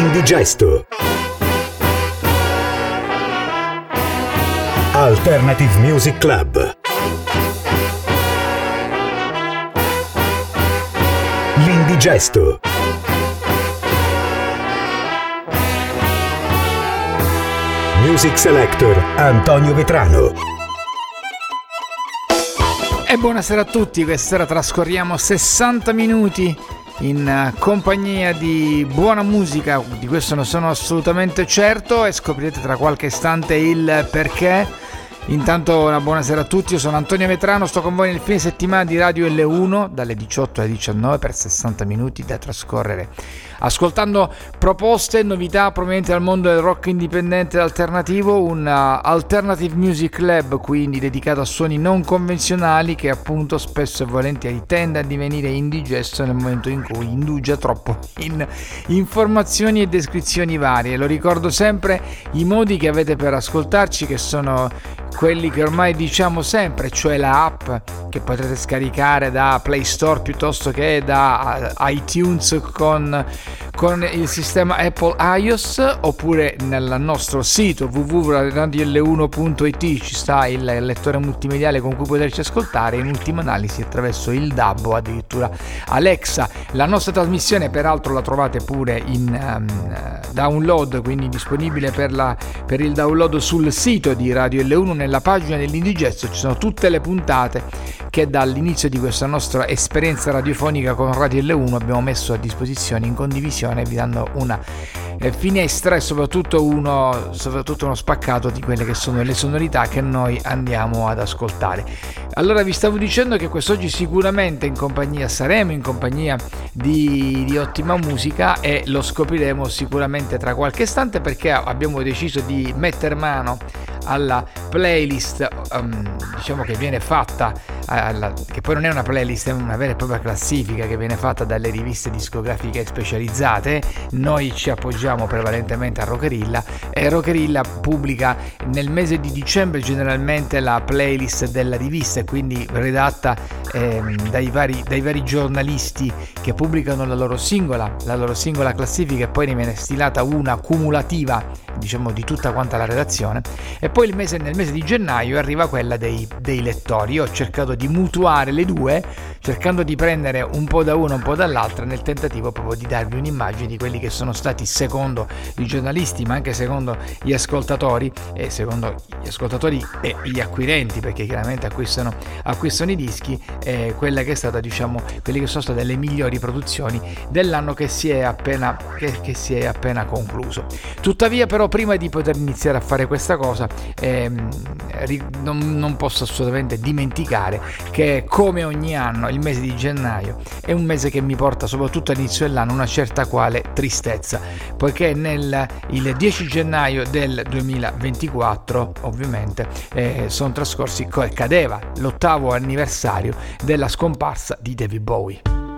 L'indigesto. Alternative Music Club. L'indigesto. Music Selector Antonio Vetrano. E buonasera a tutti, questa sera trascorriamo 60 minuti in eh, compagnia di buona musica, di questo ne sono assolutamente certo e scoprirete tra qualche istante il perché. Intanto una buonasera a tutti, io sono Antonio Vetrano, sto con voi nel fine settimana di Radio L1 dalle 18 alle 19 per 60 minuti da trascorrere ascoltando proposte e novità provenienti dal mondo del rock indipendente ed alternativo, un uh, Alternative Music Lab quindi dedicato a suoni non convenzionali che appunto spesso e volentieri tende a divenire indigesto nel momento in cui indugia troppo in informazioni e descrizioni varie. Lo ricordo sempre i modi che avete per ascoltarci che sono quelli che ormai diciamo sempre, cioè la app che potrete scaricare da Play Store piuttosto che da uh, iTunes con con il sistema Apple iOS oppure nel nostro sito www.radiol1.it ci sta il lettore multimediale con cui poterci ascoltare in ultima analisi attraverso il DAB o addirittura Alexa. La nostra trasmissione peraltro la trovate pure in um, download, quindi disponibile per, la, per il download sul sito di Radio L1 nella pagina dell'Indigesto ci sono tutte le puntate che dall'inizio di questa nostra esperienza radiofonica con Radio L1 abbiamo messo a disposizione in condivisione vi dando una eh, finestra e soprattutto uno, soprattutto uno spaccato di quelle che sono le sonorità che noi andiamo ad ascoltare. Allora vi stavo dicendo che quest'oggi sicuramente in compagnia saremo in compagnia di, di ottima musica e lo scopriremo sicuramente tra qualche istante perché abbiamo deciso di mettere mano alla playlist um, diciamo che viene fatta alla, che poi non è una playlist è una vera e propria classifica che viene fatta dalle riviste discografiche specializzate. Noi ci appoggiamo prevalentemente a Rockerilla e Rockerilla pubblica nel mese di dicembre generalmente la playlist della rivista quindi redatta ehm, dai, vari, dai vari giornalisti che pubblicano la loro singola la loro singola classifica e poi ne viene stilata una cumulativa diciamo di tutta quanta la redazione. E poi mese, nel mese di gennaio arriva quella dei, dei, lettori. Io ho cercato di mutuare le due cercando di prendere un po' da una un po' dall'altra nel tentativo proprio di darvi un'immagine di quelli che sono stati secondo i giornalisti ma anche secondo gli ascoltatori e secondo gli ascoltatori e gli acquirenti perché chiaramente acquistano, acquistano i dischi eh, quella che è stata diciamo quelle che sono state le migliori produzioni dell'anno che si è appena, che, che si è appena concluso. Tuttavia però prima di poter iniziare a fare questa cosa non, non, posso assolutamente dimenticare che come ogni anno il mese di gennaio è un mese che mi porta soprattutto all'inizio dell'anno una certa quale tristezza poiché nel il 10 gennaio del 2024 ovviamente eh, sono trascorsi cadeva l'ottavo anniversario della scomparsa di David Bowie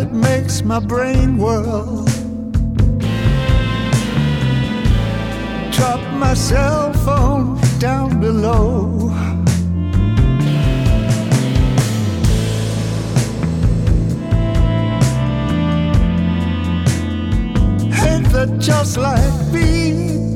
it makes my brain whirl. Drop my cell phone down below. Ain't that just like me?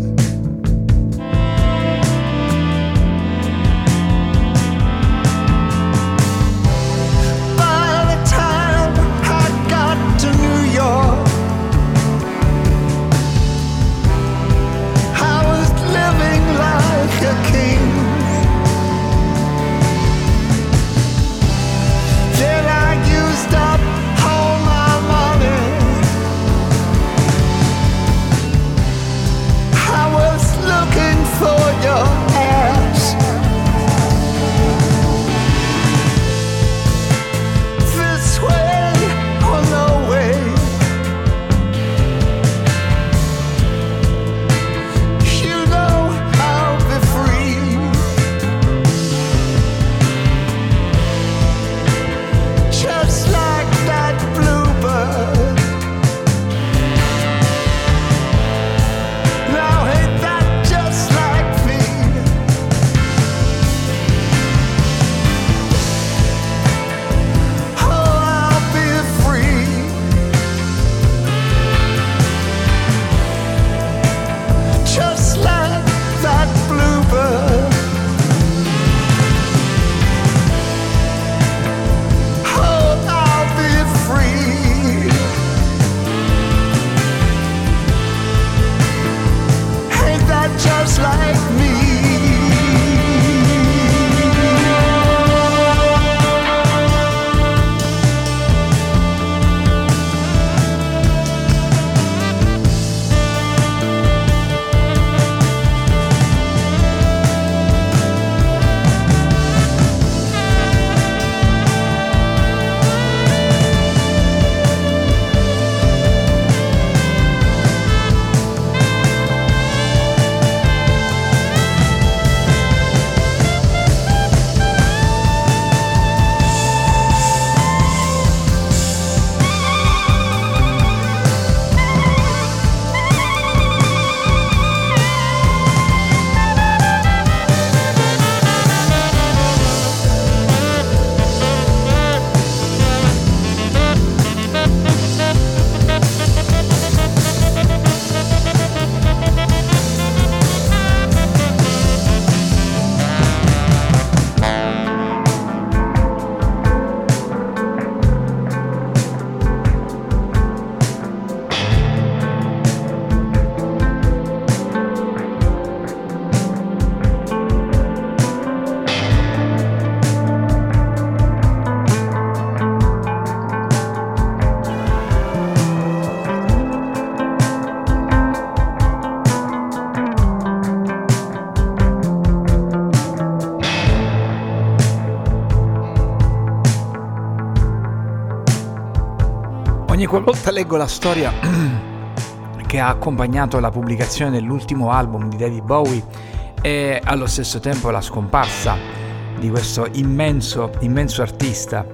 Qualvolta leggo la storia che ha accompagnato la pubblicazione dell'ultimo album di David Bowie e allo stesso tempo la scomparsa di questo immenso, immenso artista,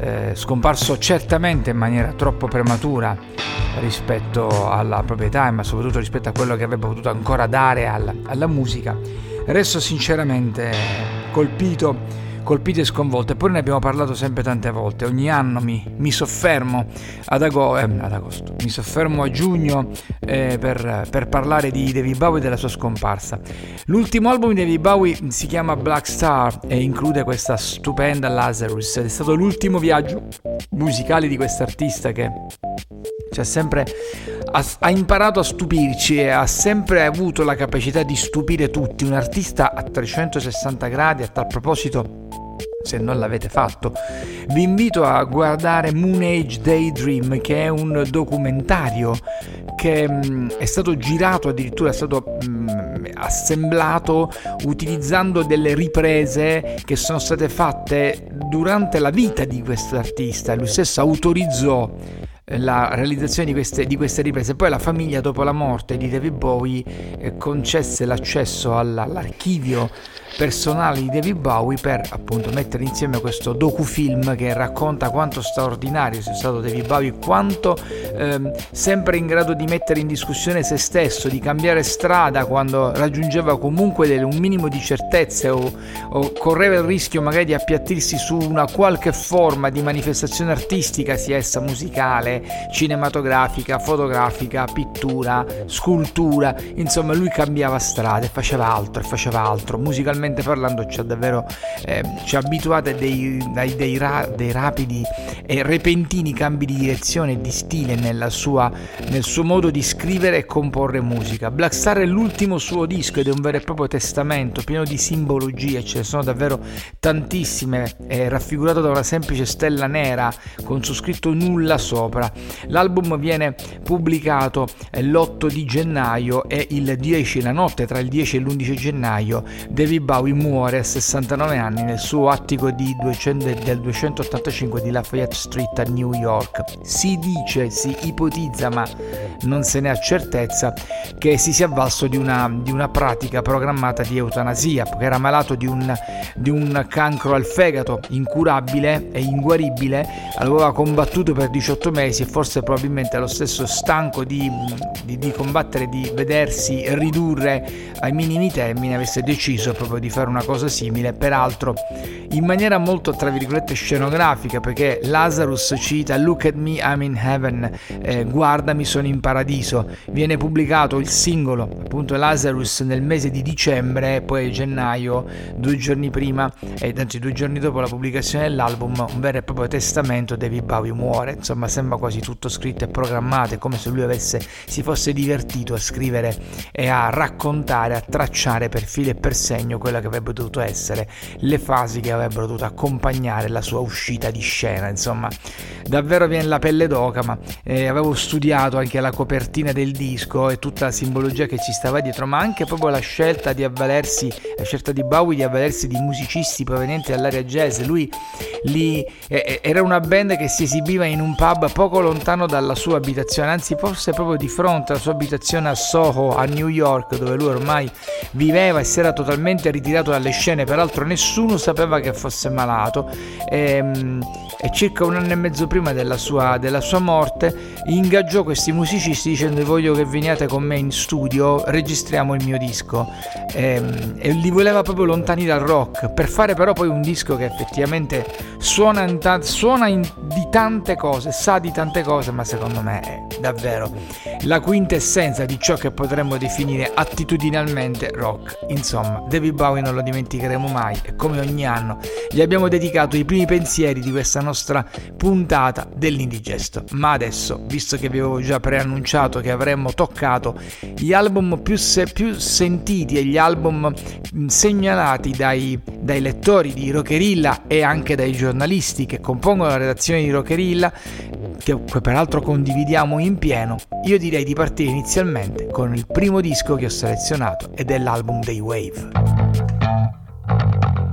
eh, scomparso certamente in maniera troppo prematura rispetto alla proprietà, ma soprattutto rispetto a quello che avrebbe potuto ancora dare alla, alla musica, resto sinceramente colpito colpite e sconvolte. Eppure ne abbiamo parlato sempre tante volte. Ogni anno mi, mi soffermo ad, ago- eh, ad, agosto, mi soffermo a giugno eh, per, per, parlare di David Bowie e della sua scomparsa. L'ultimo album di David Bowie si chiama Black Star e include questa stupenda Lazarus. Ed è stato l'ultimo viaggio musicale di quest'artista che cioè sempre ha, ha, imparato a stupirci e ha sempre avuto la capacità di stupire tutti, un artista a 360 gradi, a tal proposito se non l'avete fatto, vi invito a guardare Moon Age Daydream, che è un documentario che mm, è stato girato, addirittura è stato mm, assemblato utilizzando delle riprese che sono state fatte durante la vita di questo artista. Lui stesso autorizzò la realizzazione di queste, di queste, riprese. Poi la famiglia, dopo la morte di David Bowie, eh, concesse l'accesso all'archivio personale di David Bowie per appunto mettere insieme questo docufilm che racconta quanto straordinario sia stato David Bowie, quanto ehm, sempre in grado di mettere in discussione se stesso, di cambiare strada quando raggiungeva comunque del, un minimo di certezze o, o correva il rischio magari di appiattirsi su una qualche forma di manifestazione artistica, sia essa musicale, cinematografica, fotografica, pittura, scultura, insomma lui cambiava strade, faceva altro e faceva altro, musicalmente musicalmente parlando ci ha davvero eh, ci ha abituato a dei, dei, dei, ra, dei, rapidi e repentini cambi di direzione e di stile sua, nel suo modo di scrivere e comporre musica. Black Star è l'ultimo suo disco ed è un vero e proprio testamento pieno di simbologie, ce ne sono davvero tantissime, è raffigurato da una semplice stella nera con su scritto nulla sopra. L'album viene pubblicato l'8 di gennaio e il 10, la notte tra il 10 e l'11 gennaio, David Bowie muore a 69 anni nel suo attico 200, del 285 di Lafayette Street a New York. Si dice, si ipotizza, ma non se ne ha certezza, che si sia avvalso di una, di una pratica programmata di eutanasia, perché era malato di un, di un cancro al fegato incurabile e inguaribile, aveva combattuto per 18 mesi e forse probabilmente lo stesso stanco di, di, di combattere, di vedersi ridurre ai minimi termini, avesse deciso proprio di fare una cosa simile, peraltro in maniera molto tra virgolette scenografica, perché Lazarus cita Look at me, I'm in heaven, eh, guardami, sono in paradiso. Viene pubblicato il singolo, appunto Lazarus, nel mese di dicembre, poi gennaio, due giorni prima, e anzi due giorni dopo la pubblicazione dell'album, un vero e proprio testamento, David Bowie muore. Insomma, sembra quasi tutto scritto e programmato, è come se lui avesse, si fosse divertito a scrivere e a raccontare, a tracciare per filo e per segno quella che avrebbe dovuto essere le fasi che avrebbero dovuto accompagnare la sua uscita di scena. Insomma, davvero viene la pelle d'oca, ma eh, avevo studiato anche la copertina del disco e tutta la simbologia che ci stava dietro, ma anche proprio la scelta di avvalersi, la scelta di Bowie di avvalersi di musicisti provenienti dall'area jazz. Lui lì, eh, era una band che si esibiva in un pub poco lontano dalla sua abitazione, anzi forse proprio di fronte alla sua abitazione a Soho, a New York, dove lui ormai viveva e si era totalmente ritirato dalle scene, peraltro nessuno sapeva che fosse malato e, ehm, e circa un anno e mezzo prima della sua, della sua morte ingaggiò questi musicisti dicendo voglio che veniate con me in studio, registriamo il mio disco e, ehm, e li voleva proprio lontani dal rock per fare però poi un disco che effettivamente suona, in ta- suona in, di tante cose, sa di tante cose ma secondo me è davvero la quintessenza di ciò che potremmo definire attitudinalmente rock. Insomma, David Bowie non lo dimenticheremo mai e come ogni anno gli abbiamo dedicato i primi pensieri di questa nostra puntata dell'Indigesto. Ma adesso, visto che vi avevo già preannunciato che avremmo toccato gli album più, se- più sentiti e gli album segnalati dai, dai lettori di Rockerilla e anche dai giornalisti che compongono la redazione di Rockerilla, che peraltro condividiamo in pieno, io direi di partire inizialmente con il primo disco che ho selezionato ed è l'album dei Wave. Thank you.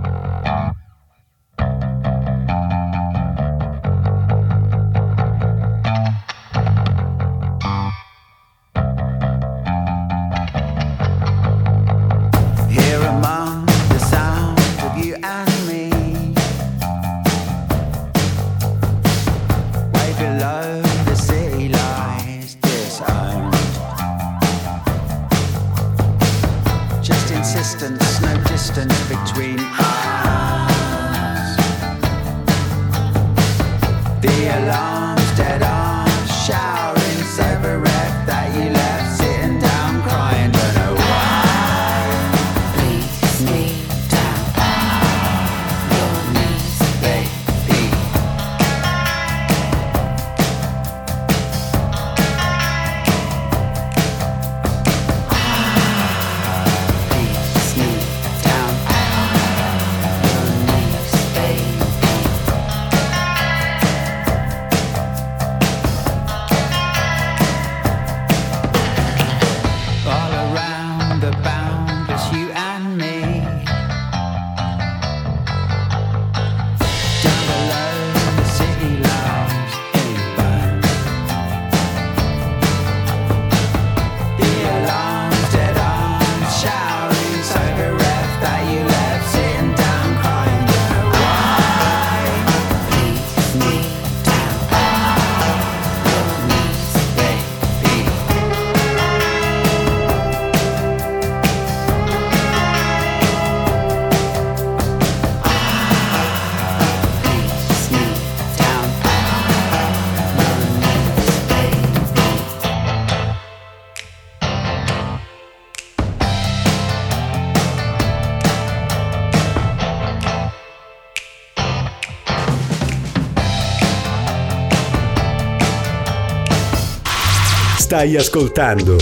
Stai ascoltando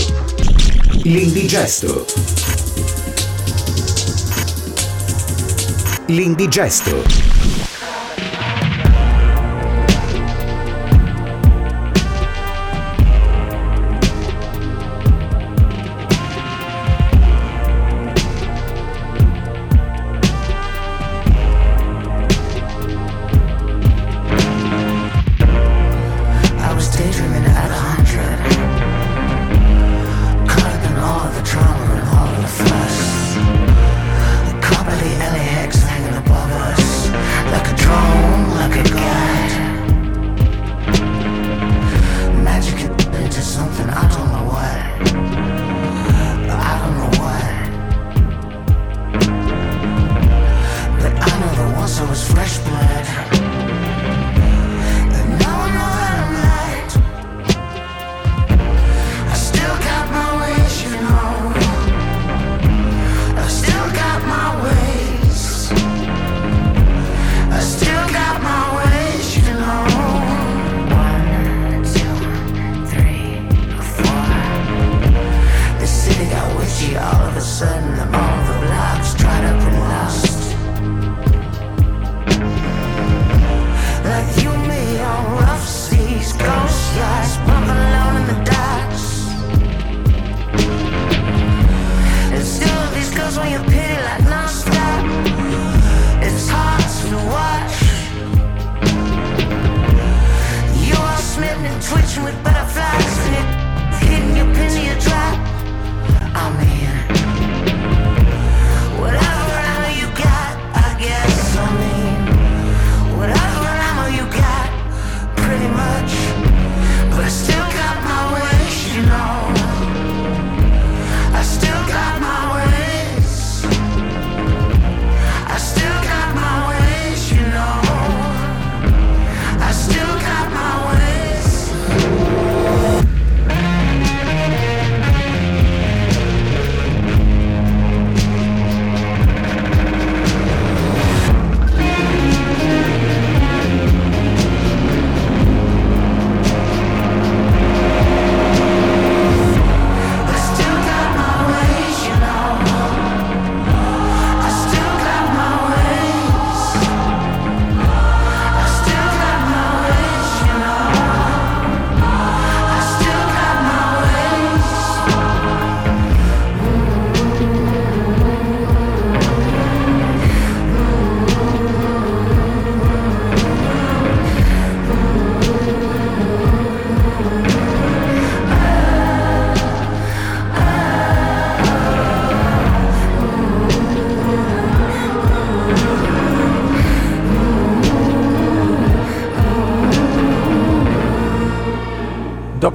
L'Indigesto. L'Indigesto.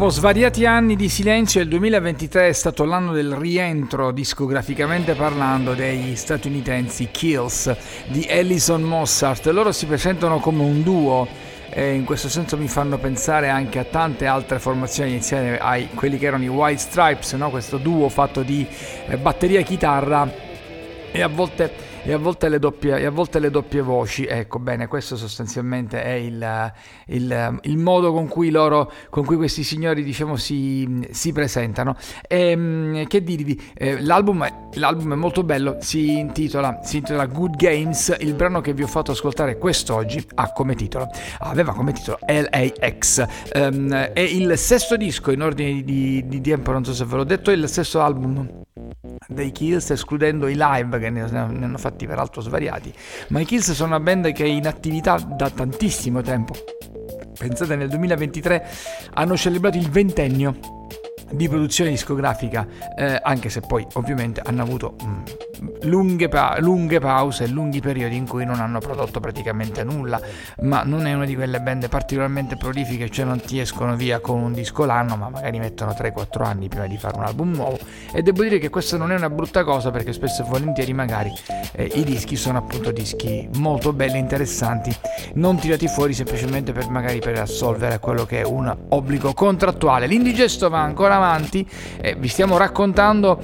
Dopo svariati anni di silenzio, il 2023 è stato l'anno del rientro, discograficamente parlando, degli statunitensi Kills di Ellison Mossart. Loro si presentano come un duo e in questo senso mi fanno pensare anche a tante altre formazioni iniziali, ai quelli che erano i White Stripes, no? questo duo fatto di eh, batteria e chitarra e a volte e a volte le doppie, volte le doppie voci. Ecco, bene, questo sostanzialmente è il, il, il modo con cui loro, con cui questi signori, diciamo, si, si presentano. E, ehm, che dirvi, eh, l'album, l'album, è, molto bello, si intitola, si intitola Good Games, il brano che vi ho fatto ascoltare quest'oggi ha come titolo, aveva come titolo LAX. Ehm, è il sesto disco in ordine di, di, tempo, non so se ve l'ho detto, è il sesto album dei Kills, escludendo i live che ne, ne hanno fatti peraltro svariati. Ma i Kills sono una band che è in attività da tantissimo tempo. Pensate, nel 2023 hanno celebrato il ventennio di produzione discografica, eh, anche se poi ovviamente hanno avuto mh, mm, lunghe, pa- lunghe pause, lunghi periodi in cui non hanno prodotto praticamente nulla, ma non è una di quelle band particolarmente prolifiche, cioè non ti escono via con un disco l'anno, ma magari mettono 3-4 anni prima di fare un album nuovo e devo dire che questa non è una brutta cosa perché spesso e volentieri magari eh, i dischi sono appunto dischi molto belli, interessanti, non tirati fuori semplicemente per magari per assolvere quello che è un obbligo contrattuale. L'indigesto va ancora avanti, eh, vi stiamo raccontando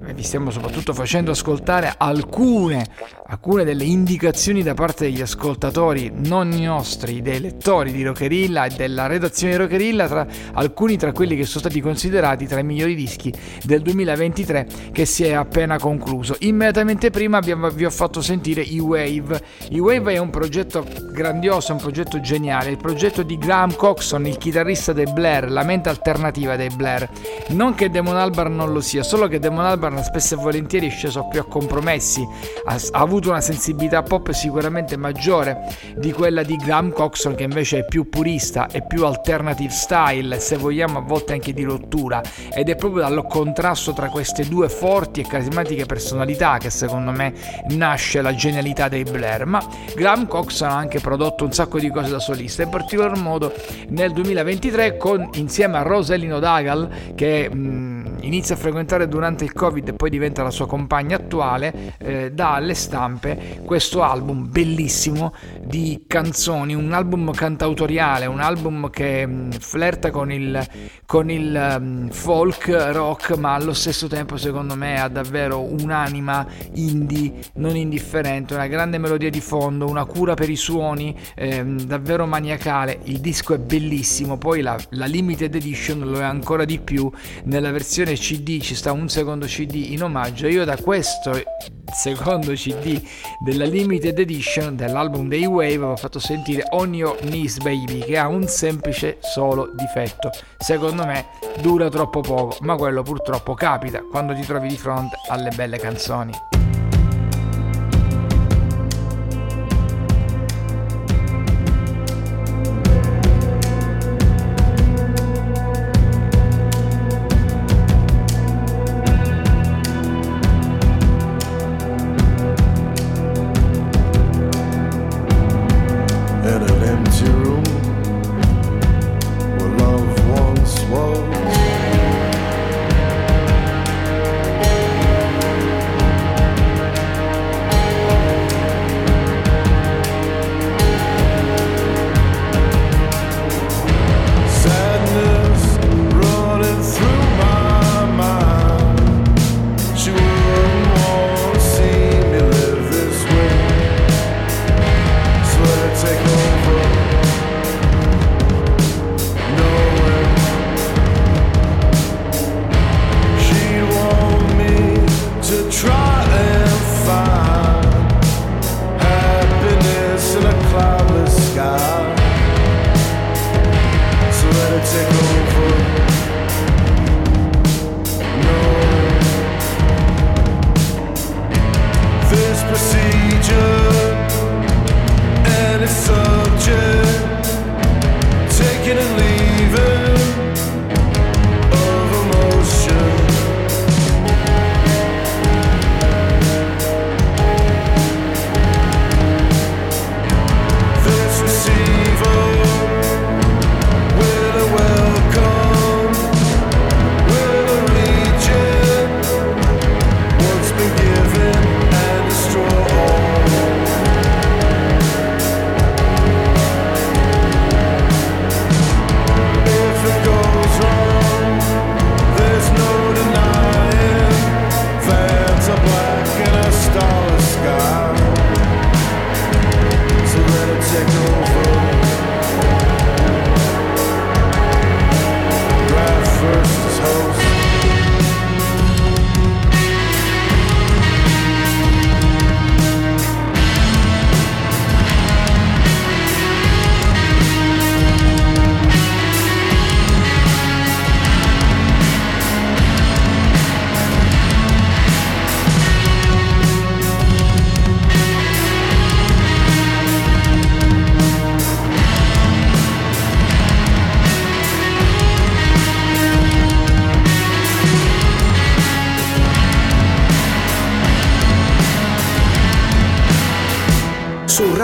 vi stiamo soprattutto facendo ascoltare alcune, alcune delle indicazioni da parte degli ascoltatori, non nostri, dei lettori di Rockerilla e della redazione di Rockerilla, tra, alcuni tra quelli che sono stati considerati tra i migliori dischi del 2023 che si è appena concluso. Immediatamente prima abbiamo, vi ho fatto sentire E-Wave. E-Wave è un progetto grandioso, un progetto geniale, il progetto di Graham Coxon, il chitarrista dei Blair, la mente alternativa dei Blair. Non che Demon Albarn non lo sia, solo che Demon Albarn spesso e volentieri è sceso più a compromessi, ha, ha avuto una sensibilità pop sicuramente maggiore di quella di Graham Coxon che invece è più purista e più alternative style, se vogliamo a volte anche di rottura, ed è proprio dal contrasto tra queste due forti e carismatiche personalità che secondo me nasce la genialità dei Blair, ma Graham Coxon ha anche prodotto un sacco di cose da solista, in particolar modo nel 2023 con, insieme a Rosalind O'Dagal che mh, inizia a frequentare durante il Covid e poi diventa la sua compagna attuale, eh, dà alle stampe questo album bellissimo di canzoni, un album cantautoriale, un album che mh, flirta con il, con il um, folk rock, ma allo stesso tempo secondo me ha davvero un'anima indie non indifferente, una grande melodia di fondo, una cura per i suoni ehm, davvero maniacale. Il disco è bellissimo, poi la, la limited edition lo è ancora di più nella versione CD ci sta un secondo CD in omaggio. Io da questo secondo CD della limited edition dell'album dei Wave ho fatto sentire On Your Knees Baby che ha un semplice solo difetto. Secondo me dura troppo poco, ma quello purtroppo capita quando ti trovi di fronte alle belle canzoni.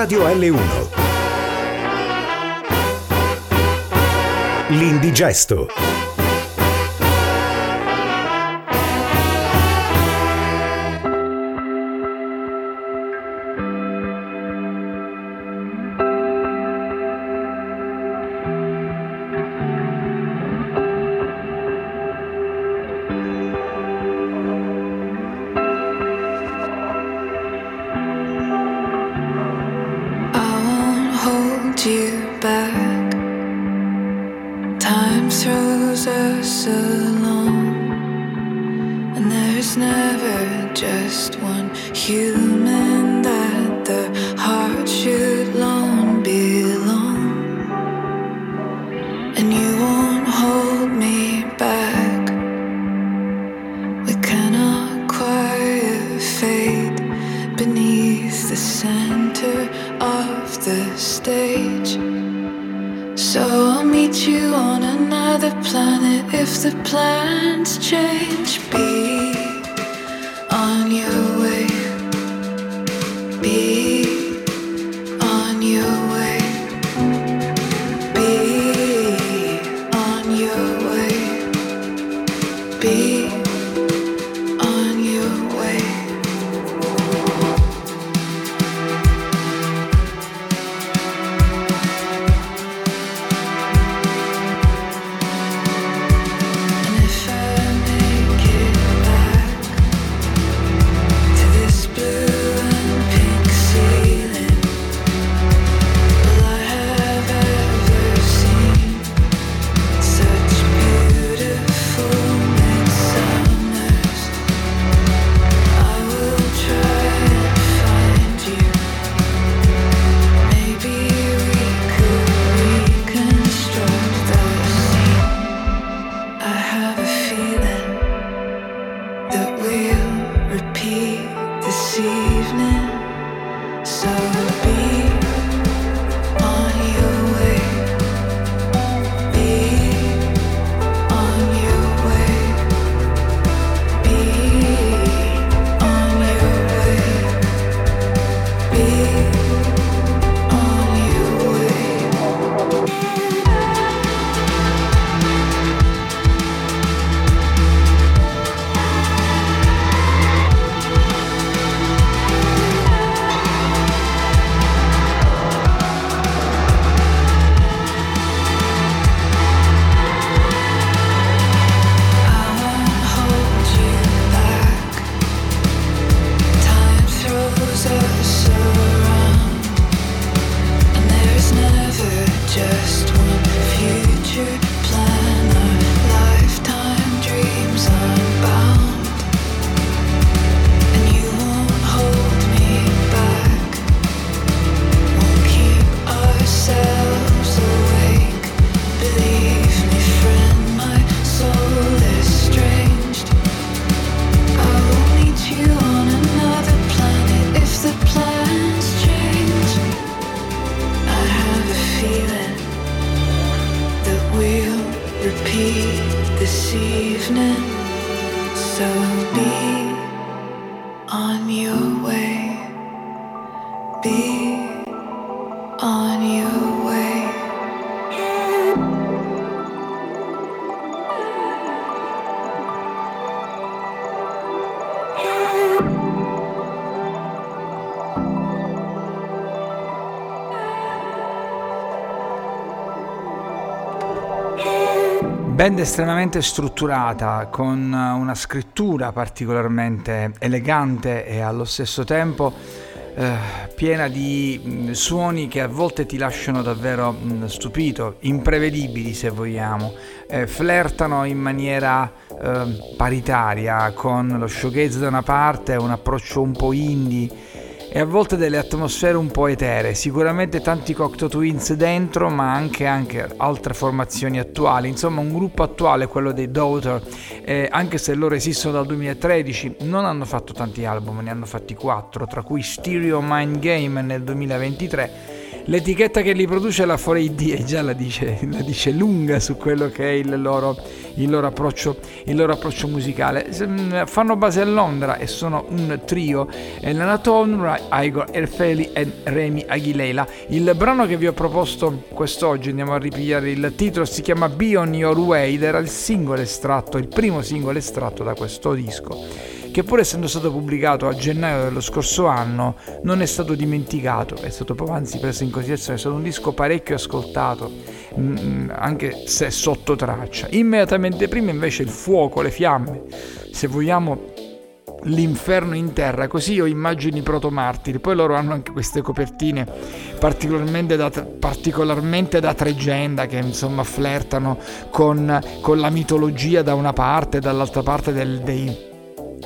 Radio L1. L'indigesto. Band estremamente strutturata, con una scrittura particolarmente elegante e allo stesso tempo eh, piena di mh, suoni che a volte ti lasciano davvero mh, stupito, imprevedibili se vogliamo, Eh, flirtano in maniera eh, paritaria con lo showgaze da una parte, un approccio un po' indie e a volte delle atmosfere un po' eteree, sicuramente tanti Cocteau Twins dentro, ma anche, anche altre formazioni attuali, insomma un gruppo attuale, quello dei Daughter, eh, anche se loro esistono dal 2013, non hanno fatto tanti album, ne hanno fatti quattro, tra cui Stereo Mind Game nel 2023. L'etichetta che li produce, la 4AD, e già la dice, la dice lunga su quello che è il loro, il loro, approccio, il loro approccio musicale. Mh, Fanno base a Londra e sono un trio, Elena Tonra, Igor Erfeli e Remy Aguilera. Il brano che vi ho proposto quest'oggi, andiamo a ripigliare il titolo, si chiama Be On Your Way ed era il singolo estratto, il primo singolo estratto da questo disco che pur essendo stato pubblicato a gennaio dello scorso anno non è stato dimenticato, è stato proprio anzi preso in considerazione, è stato un disco parecchio ascoltato, mm, anche se sotto traccia. Immediatamente prima invece il fuoco, le fiamme, se vogliamo l'inferno in terra, così io immagino i protomartiri. Poi loro hanno anche queste copertine particolarmente da, particolarmente da tregenda che insomma flirtano con, con, la mitologia da una parte e dall'altra parte del, dei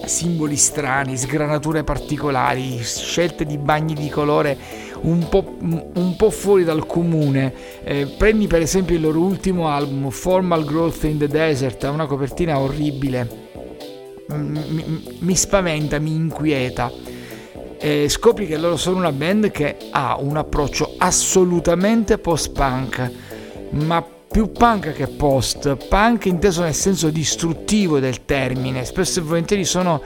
simboli strani, sgranature particolari, scelte di bagni di colore un po', un po fuori dal comune. Eh, prendi per esempio il loro ultimo album, Formal Growth in the Desert, ha una copertina orribile, mi, mi spaventa, mi inquieta. E scopri che loro sono una band che ha un approccio assolutamente post-punk, ma più punk che post, punk inteso nel senso distruttivo del termine, spesso e volentieri sono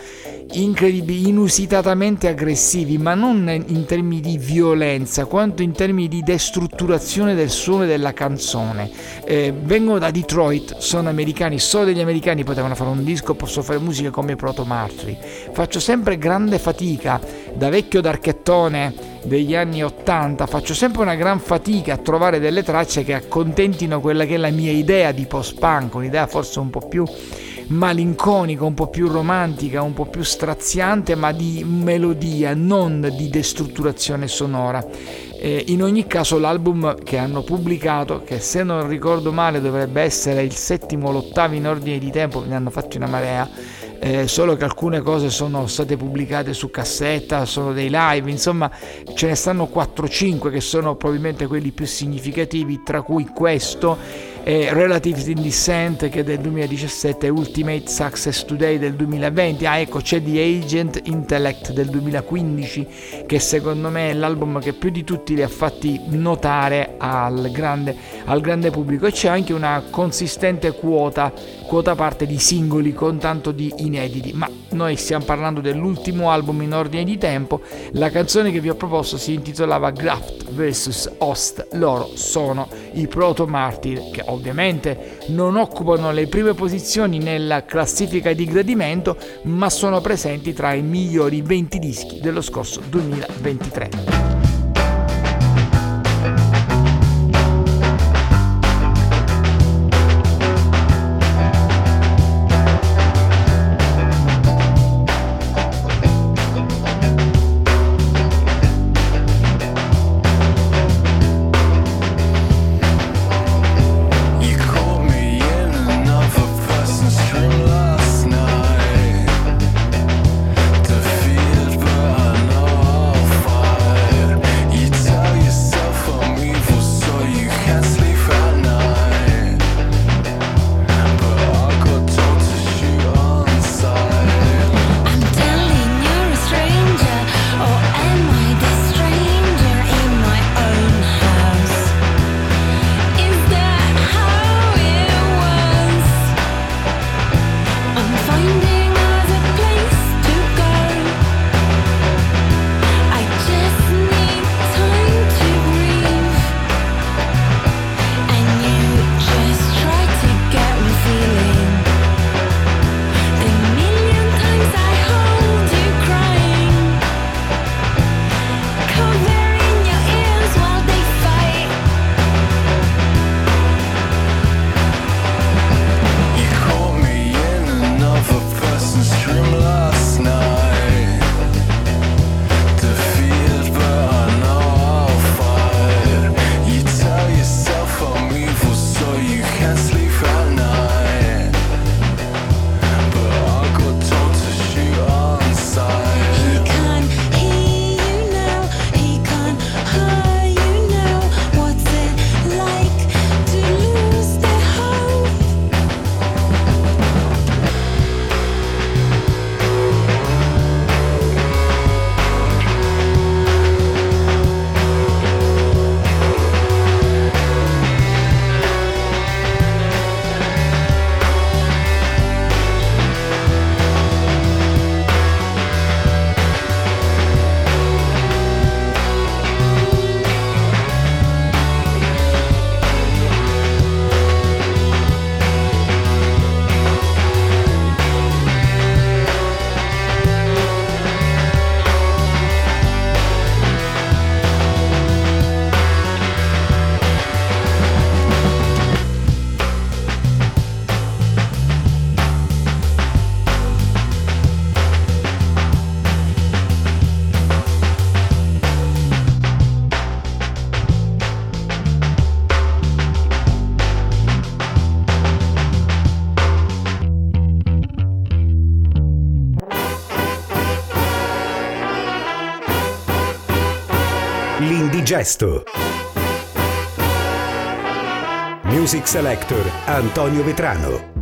incredibili, inusitatamente aggressivi, ma non in termini di violenza, quanto in termini di destrutturazione del suono della canzone. Eh, vengono da Detroit, sono americani, solo degli americani potevano fare un disco, posso fare musica come Proto Martri. Faccio sempre grande fatica, da vecchio d'archettone degli anni 80, faccio sempre una gran fatica a trovare delle tracce che accontentino quella che è la mia idea di post-punk, un'idea forse un po' più malinconica, un po' più romantica, un po' più straziante, ma di melodia, non di destrutturazione sonora. Eh, in ogni caso l'album che hanno pubblicato, che se non ricordo male dovrebbe essere il settimo o l'ottavo in ordine di tempo, ne hanno fatti una marea, eh, solo che alcune cose sono state pubblicate su cassetta, sono dei live, insomma ce ne stanno 4-5 che sono probabilmente quelli più significativi, tra cui questo e Relatives in Descent che è del 2017 e Ultimate Success Today del 2020 ah ecco c'è The Agent Intellect del 2015 che secondo me è l'album che più di tutti li ha fatti notare al grande, al grande pubblico. E c'è anche una consistente quota quota parte di singoli con tanto di inediti. Ma noi stiamo parlando dell'ultimo album in ordine di tempo. La canzone che vi ho proposto si intitolava Graft vs Host. Loro sono i Proto Martyr che ovviamente non occupano le prime posizioni nella classifica di gradimento, ma sono presenti tra i migliori 20 dischi dello scorso 2023. gesto. Music Selector Antonio Vetrano.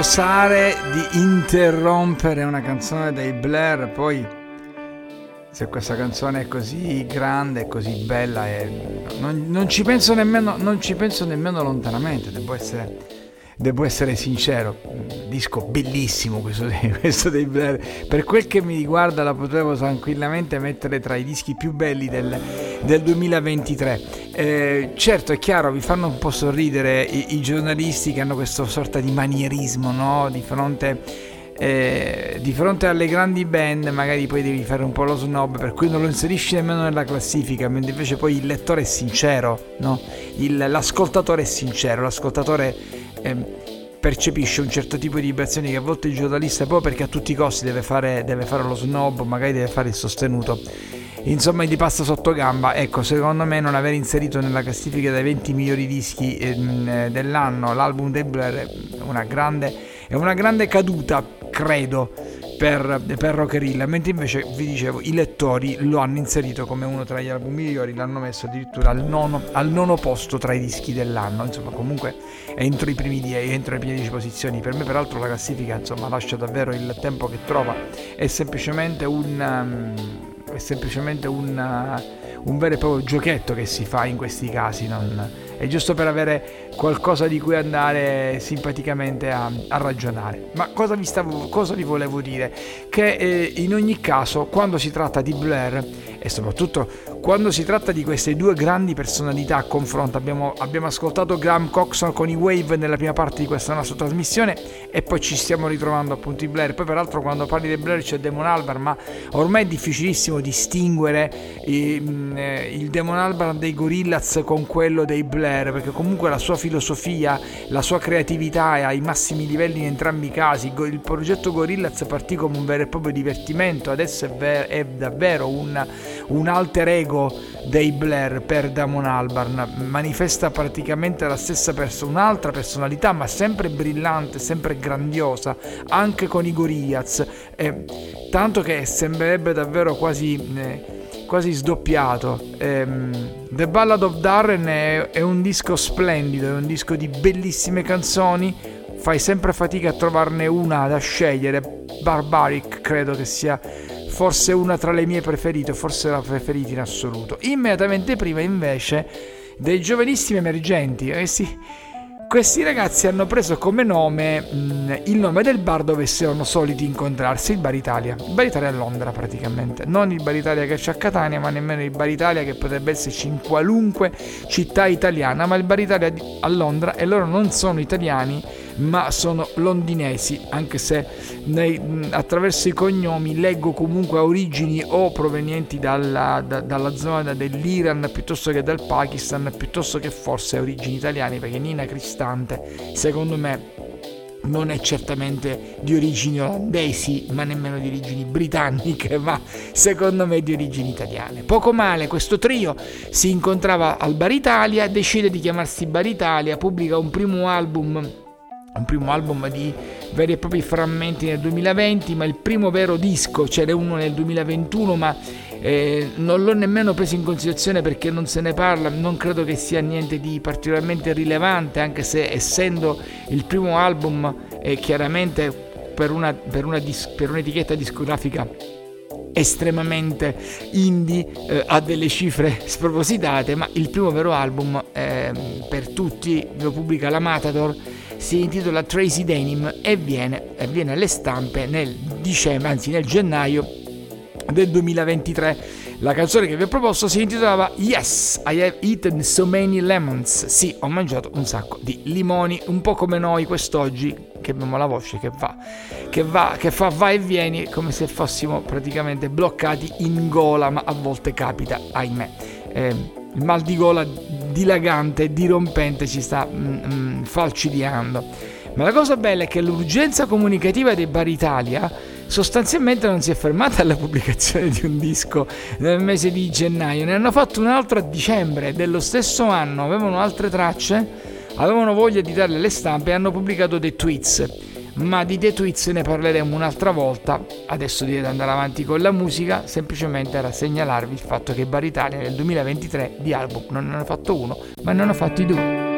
osare di interrompere una canzone dei Blair, poi se questa canzone è così grande, così bella, è... non, non, ci penso nemmeno, non ci penso nemmeno lontanamente, devo essere devo essere sincero, un disco bellissimo questo, questo dei Blair. Per quel che mi riguarda la potevo tranquillamente mettere tra i dischi più belli del, del 2023. Eh, certo è chiaro, vi fanno un po' sorridere i, i giornalisti che hanno questa sorta di manierismo no? di fronte... Eh, di fronte alle grandi band magari poi devi fare un po' lo snob per cui non lo inserisci nemmeno nella classifica mentre invece poi il lettore è sincero no? il, l'ascoltatore è sincero l'ascoltatore eh, percepisce un certo tipo di vibrazioni che a volte il giornalista poi perché a tutti i costi deve fare, deve fare lo snob, magari deve fare il sostenuto. Insomma gli passa sotto gamba. Ecco secondo me non aver inserito nella classifica dei 20 migliori dischi eh, dell'anno l'album Debler è una grande, è una grande caduta credo per, per Rockerilla, mentre invece vi dicevo i lettori lo hanno inserito come uno tra gli album migliori, l'hanno messo addirittura al nono, al nono posto tra i dischi dell'anno, insomma comunque entro i primi 10, entro le prime 10 posizioni, per me peraltro la classifica insomma lascia davvero il tempo che trova, è semplicemente un... Um, è semplicemente un, un vero e proprio giochetto che si fa in questi casi, non, è giusto per avere qualcosa di cui andare simpaticamente a, a ragionare. Ma cosa vi, stavo, cosa vi volevo dire? Che eh, in ogni caso, quando si tratta di Blair, e soprattutto quando si tratta di queste due grandi personalità a confronto, abbiamo, abbiamo ascoltato Graham Coxon con i Wave nella prima parte di questa nostra trasmissione e poi ci stiamo ritrovando appunto i Blair. Poi peraltro quando parli di Blair c'è Demon Albarn, ma ormai è difficilissimo distinguere il, eh, il Demon Albarn dei Gorillaz con quello dei Blair, perché comunque la sua filosofia, la sua creatività è ai massimi livelli in entrambi i casi. Il progetto Gorillaz partì come un vero e proprio divertimento, adesso è, ver- è davvero un, un, alter ego dei Blair per Damon Albarn, manifesta praticamente la stessa persona, un'altra personalità, ma sempre brillante, sempre grandiosa, anche con i Gorillaz, eh, tanto che sembrerebbe davvero quasi... Eh, quasi sdoppiato. Ehm, The Ballad of Darren è, è un disco splendido, è un disco di bellissime canzoni. Fai sempre fatica a trovarne una da scegliere. Barbaric credo che sia forse una tra le mie preferite, forse la preferita in assoluto. Immediatamente prima invece dei giovanissimi emergenti. Eh sì, questi ragazzi hanno preso come nome mh, mm, il nome del bar dove erano soliti incontrarsi, il Bar Italia. Il Bar Italia a Londra praticamente, non il Bar Italia che c'è a Catania, ma nemmeno il Bar Italia che potrebbe esserci in qualunque città italiana, ma il Bar Italia a Londra e loro non sono italiani ma sono londinesi, anche se nei, attraverso i cognomi leggo comunque origini o provenienti dalla, da, dalla zona dell'Iran piuttosto che dal Pakistan, piuttosto che forse origini italiane, perché Nina Cristante, secondo me, non è certamente di origini olandesi, ma nemmeno di origini britanniche, ma secondo me di origini italiane. Poco male, questo trio si incontrava al Bar Italia, decide di chiamarsi Bar Italia, pubblica un primo album un primo album di veri e propri frammenti nel 2020, ma il primo vero disco ce n'è uno nel 2021, ma eh, non l'ho nemmeno preso in considerazione perché non se ne parla, non credo che sia niente di particolarmente rilevante, anche se essendo il primo album eh, chiaramente per, una, per, una dis- per un'etichetta discografica estremamente indie, eh, ha delle cifre spropositate, ma il primo vero album eh, per tutti lo pubblica la Matador si intitola Tracy Denim e viene, e viene alle stampe nel dicembre, anzi nel gennaio del 2023. La canzone che vi ho proposto si intitolava Yes, I have eaten so many lemons. Sì, ho mangiato un sacco di limoni, un po' come noi quest'oggi, che abbiamo la voce che va, che va, che fa va e vieni, come se fossimo praticamente bloccati in gola, ma a volte capita, ahimè. Eh, il mal di gola dilagante dirompente ci sta mm, mm, falcidiando. Ma la cosa bella è che l'urgenza comunicativa dei Bar Italia sostanzialmente non si è fermata alla pubblicazione di un disco nel mese di gennaio, ne hanno fatto un altro a dicembre dello stesso anno, avevano altre tracce, avevano voglia di darle alle stampe e hanno pubblicato dei tweets ma di The Tweets ne parleremo un'altra volta. Adesso direi di andare avanti con la musica, semplicemente era segnalarvi il fatto che Bar Italia nel 2023 di album non ne hanno fatto uno, ma ne hanno fatti due.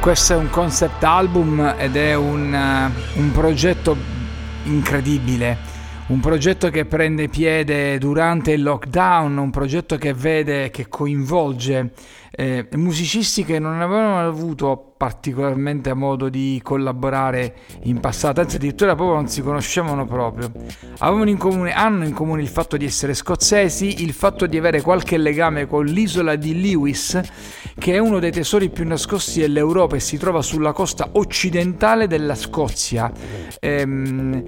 Questo è un concept album ed è un, uh, un progetto incredibile. Un progetto che prende piede durante il lockdown, un progetto che vede, che coinvolge eh, musicisti che non avevano avuto particolarmente modo di collaborare in passato, anzi addirittura proprio non si conoscevano proprio. In comune, hanno in comune il fatto di essere scozzesi, il fatto di avere qualche legame con l'isola di Lewis, che è uno dei tesori più nascosti dell'Europa e si trova sulla costa occidentale della Scozia. Ehm,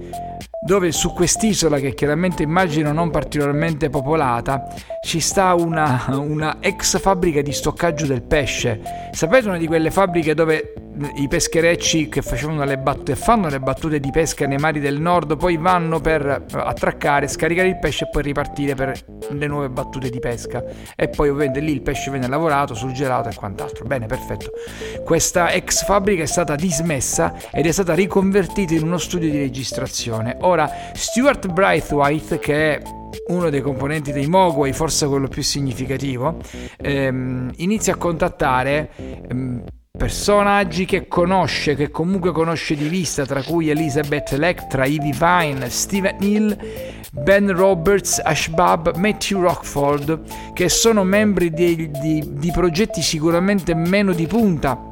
dove su quest'isola, che chiaramente immagino non particolarmente popolata, ci sta una, una ex fabbrica di stoccaggio del pesce. Sapete una di quelle fabbriche dove i pescherecci che facevano le battute fanno le battute di pesca nei mari del nord, poi vanno per attraccare, scaricare il pesce e poi ripartire per le nuove battute di pesca. E poi ovviamente lì il pesce viene lavorato, surgelato e quant'altro. Bene, perfetto. Questa ex fabbrica è stata dismessa ed è stata riconvertita in uno studio di registrazione. Ora, Stuart Braithwaite, che è uno dei componenti dei Mogwai, forse quello più significativo, ehm, inizia a contattare ehm, personaggi che conosce, che comunque conosce di vista, tra cui Elizabeth Electra, Ivy Vine, Steven Hill, Ben Roberts, Ashbab, Matthew Rockford, che sono membri di, di, di progetti sicuramente meno di punta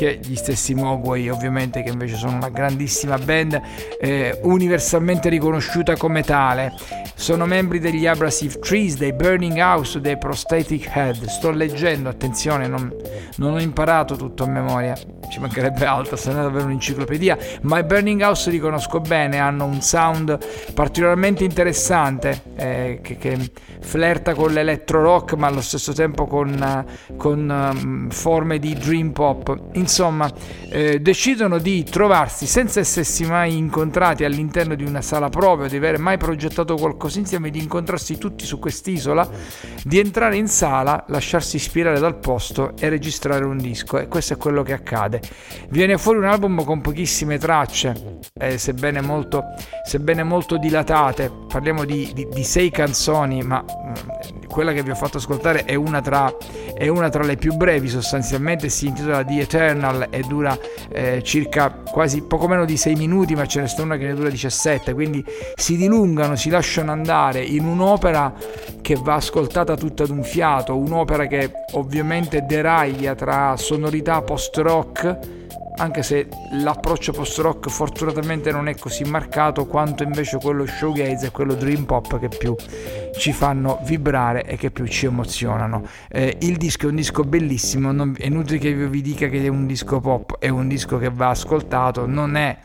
che gli stessi Mogwai ovviamente che invece sono una grandissima band eh, universalmente riconosciuta come tale. Sono membri degli Abrasive Trees dei Burning House dei Prosthetic Head. Sto leggendo attenzione non, non ho imparato tutto a memoria. Ci mancherebbe altro è davvero un'enciclopedia. Ma i Burning House li conosco bene hanno un sound particolarmente interessante eh, che, che, flirta con l'electro rock ma allo stesso tempo con, con um, forme di dream pop insomma eh, decidono di trovarsi senza essersi mai incontrati all'interno di una sala o di aver mai progettato qualcosa insieme, di incontrarsi tutti su quest'isola, di entrare in sala, lasciarsi ispirare dal posto e registrare un disco e questo è quello che accade. Viene fuori un album con pochissime tracce, eh, sebbene, molto, sebbene molto dilatate, parliamo di, di, di sei canzoni, ma mm, quella che vi ho fatto ascoltare è una tra, è una tra le più brevi sostanzialmente, si intitola The Eternal e dura eh, circa quasi poco meno di 6 minuti, ma ce ne sta una che ne dura 17, quindi si dilungano, si lasciano andare in un'opera che va ascoltata tutta ad un fiato, un'opera che ovviamente deraglia tra sonorità post-rock anche se l'approccio post-rock fortunatamente non è così marcato quanto invece quello showgaze e quello dream pop che più ci fanno vibrare e che più ci emozionano. Eh, il disco è un disco bellissimo, non, è inutile che vi dica che è un disco pop, è un disco che va ascoltato, non è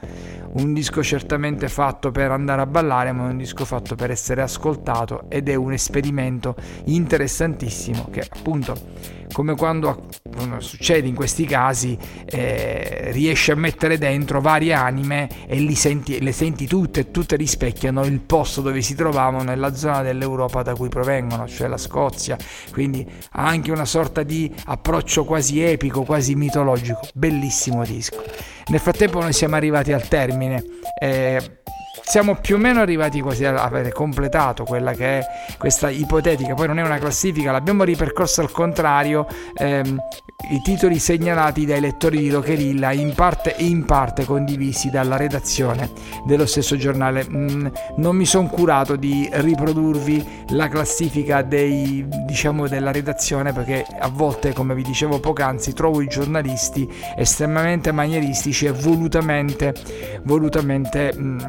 un disco certamente fatto per andare a ballare, ma è un disco fatto per essere ascoltato ed è un esperimento interessantissimo che appunto come quando succede in questi casi eh, riesce a mettere dentro varie anime e senti, le senti tutte tutte rispecchiano il posto dove si trovavano nella zona dell'Europa da cui provengono, cioè la Scozia, quindi ha anche una sorta di approccio quasi epico, quasi mitologico, bellissimo disco. Nel frattempo noi siamo arrivati al termine. Eh, siamo più o meno arrivati quasi a avere completato quella che è questa ipotetica, poi non è una classifica, l'abbiamo ripercorsa al contrario, ehm, i titoli segnalati dai lettori di Rockerilla in parte e in parte condivisi dalla redazione dello stesso giornale. Mm, non mi sono curato di riprodurvi la classifica dei, diciamo, della redazione perché a volte, come vi dicevo poc'anzi, trovo i giornalisti estremamente manieristici e volutamente, volutamente mm,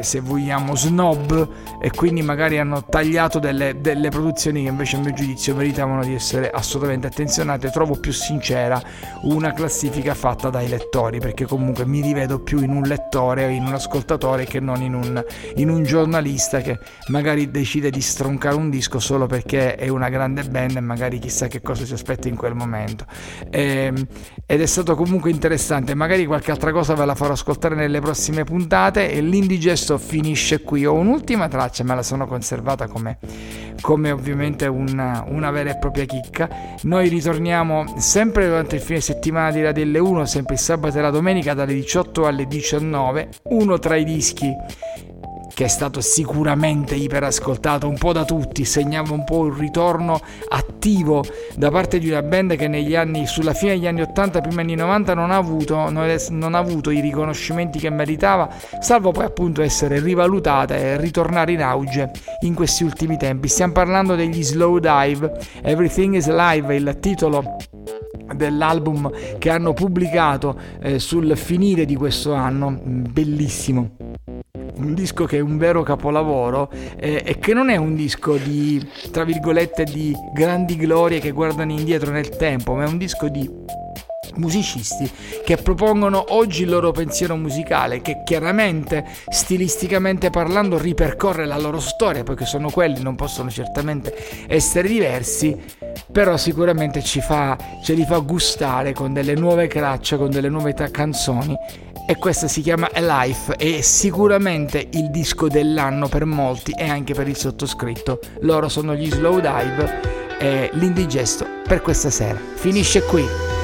se vogliamo, snob e quindi magari hanno tagliato delle, delle produzioni che invece a mio giudizio meritavano di essere assolutamente attenzionate. Trovo più sincera una classifica fatta dai lettori perché comunque mi rivedo più in un lettore o in un ascoltatore che non in un, in un giornalista che magari decide di stroncare un disco solo perché è una grande band e magari chissà che cosa si aspetta in quel momento. E, ehm, ed è stato comunque interessante, magari qualche altra cosa ve la farò ascoltare nelle prossime puntate e l'indigesto finisce qui. Ho un'ultima traccia, me la sono conservata come, come ovviamente una, una, vera e propria chicca. Noi ritorniamo sempre durante il fine settimana di Radelle 1, sempre il sabato e la domenica dalle 18 alle 19. Uno tra i dischi che è stato sicuramente iperascoltato un po' da tutti, segnava un po' un ritorno attivo da parte di una band che negli anni, sulla fine degli anni 80 prima anni 90 non ha avuto, non ha avuto i riconoscimenti che meritava, salvo poi appunto essere rivalutata e ritornare in auge in questi ultimi tempi. Stiamo parlando degli Slow Dive, Everything is Alive, il titolo dell'album che hanno pubblicato eh, sul finire di questo anno, bellissimo. Un disco che è un vero capolavoro eh, e che non è un disco di, tra virgolette, di grandi glorie che guardano indietro nel tempo, ma è un disco di musicisti che propongono oggi il loro pensiero musicale che chiaramente stilisticamente parlando ripercorre la loro storia poiché sono quelli non possono certamente essere diversi però sicuramente ci fa, ce li fa gustare con delle nuove tracce con delle nuove ta- canzoni e questa si chiama Alive e è sicuramente il disco dell'anno per molti e anche per il sottoscritto. Loro sono gli Slow Dive e l'indigesto per questa sera. Finisce qui.